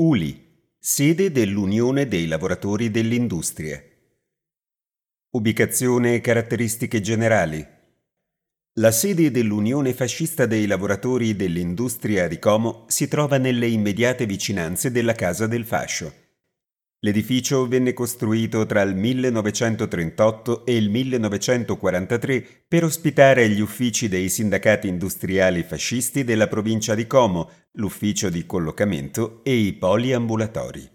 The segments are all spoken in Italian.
Uli, sede dell'Unione dei lavoratori dell'industria. Ubicazione e caratteristiche generali. La sede dell'Unione fascista dei lavoratori dell'industria di Como si trova nelle immediate vicinanze della Casa del Fascio. L'edificio venne costruito tra il 1938 e il 1943 per ospitare gli uffici dei sindacati industriali fascisti della provincia di Como, l'ufficio di collocamento e i poliambulatori.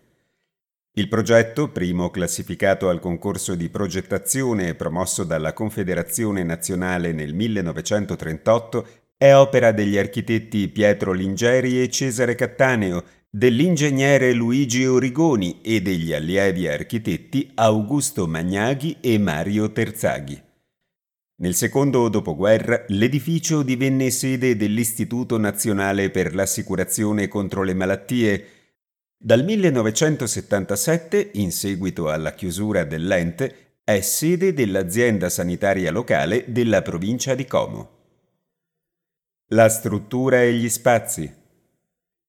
Il progetto, primo classificato al concorso di progettazione promosso dalla Confederazione Nazionale nel 1938, è opera degli architetti Pietro Lingeri e Cesare Cattaneo, dell'ingegnere Luigi Origoni e degli allievi architetti Augusto Magnaghi e Mario Terzaghi. Nel secondo dopoguerra l'edificio divenne sede dell'Istituto Nazionale per l'Assicurazione contro le Malattie. Dal 1977, in seguito alla chiusura dell'ente, è sede dell'azienda sanitaria locale della provincia di Como. La struttura e gli spazi.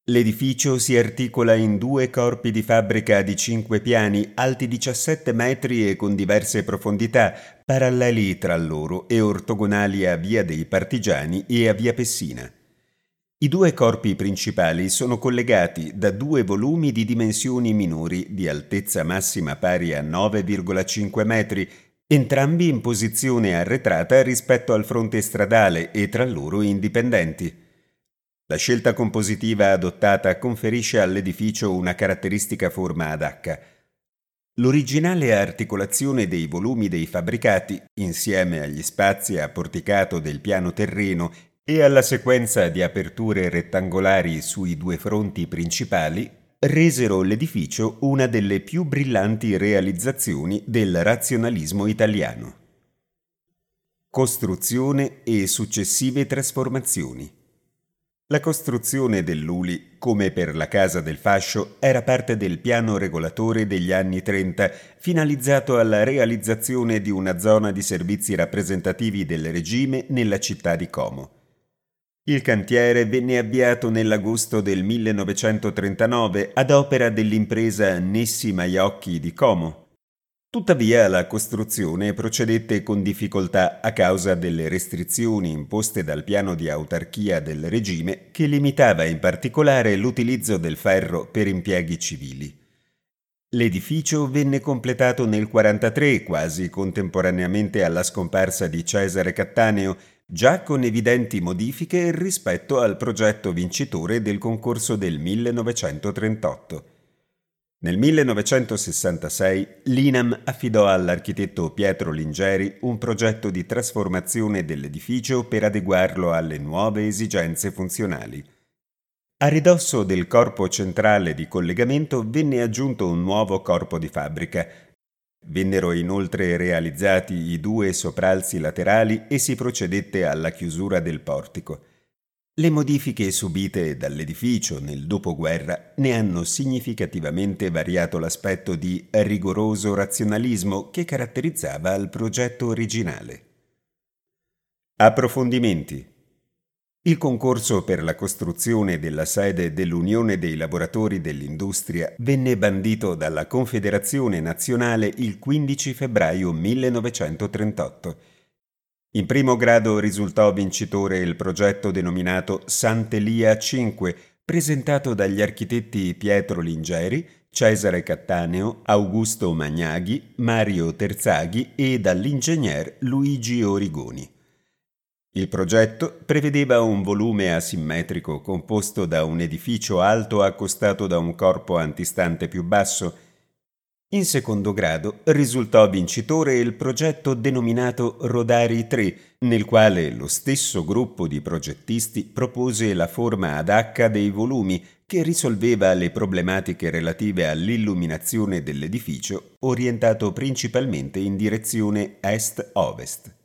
L'edificio si articola in due corpi di fabbrica di cinque piani, alti 17 metri e con diverse profondità, paralleli tra loro e ortogonali a Via dei Partigiani e a Via Pessina. I due corpi principali sono collegati da due volumi di dimensioni minori di altezza massima pari a 9,5 metri, entrambi in posizione arretrata rispetto al fronte stradale e tra loro indipendenti. La scelta compositiva adottata conferisce all'edificio una caratteristica forma ad H. L'originale articolazione dei volumi dei fabbricati, insieme agli spazi a porticato del piano terreno e alla sequenza di aperture rettangolari sui due fronti principali, resero l'edificio una delle più brillanti realizzazioni del razionalismo italiano. Costruzione e successive trasformazioni. La costruzione dell'Uli, come per la Casa del Fascio, era parte del piano regolatore degli anni 30, finalizzato alla realizzazione di una zona di servizi rappresentativi del regime nella città di Como. Il cantiere venne avviato nell'agosto del 1939 ad opera dell'impresa Nessi Maiocchi di Como, Tuttavia la costruzione procedette con difficoltà a causa delle restrizioni imposte dal piano di autarchia del regime che limitava in particolare l'utilizzo del ferro per impieghi civili. L'edificio venne completato nel 1943, quasi contemporaneamente alla scomparsa di Cesare Cattaneo, già con evidenti modifiche rispetto al progetto vincitore del concorso del 1938. Nel 1966 l'INAM affidò all'architetto Pietro Lingeri un progetto di trasformazione dell'edificio per adeguarlo alle nuove esigenze funzionali. A ridosso del corpo centrale di collegamento venne aggiunto un nuovo corpo di fabbrica. Vennero inoltre realizzati i due sopralzi laterali e si procedette alla chiusura del portico. Le modifiche subite dall'edificio nel dopoguerra ne hanno significativamente variato l'aspetto di rigoroso razionalismo che caratterizzava il progetto originale. Approfondimenti. Il concorso per la costruzione della sede dell'Unione dei lavoratori dell'industria venne bandito dalla Confederazione Nazionale il 15 febbraio 1938 in primo grado risultò vincitore il progetto denominato Sant'Elia 5, presentato dagli architetti Pietro Lingeri, Cesare Cattaneo, Augusto Magnaghi, Mario Terzaghi e dall'ingegner Luigi Origoni. Il progetto prevedeva un volume asimmetrico composto da un edificio alto accostato da un corpo antistante più basso in secondo grado risultò vincitore il progetto denominato Rodari 3, nel quale lo stesso gruppo di progettisti propose la forma ad H dei volumi che risolveva le problematiche relative all'illuminazione dell'edificio orientato principalmente in direzione est-ovest.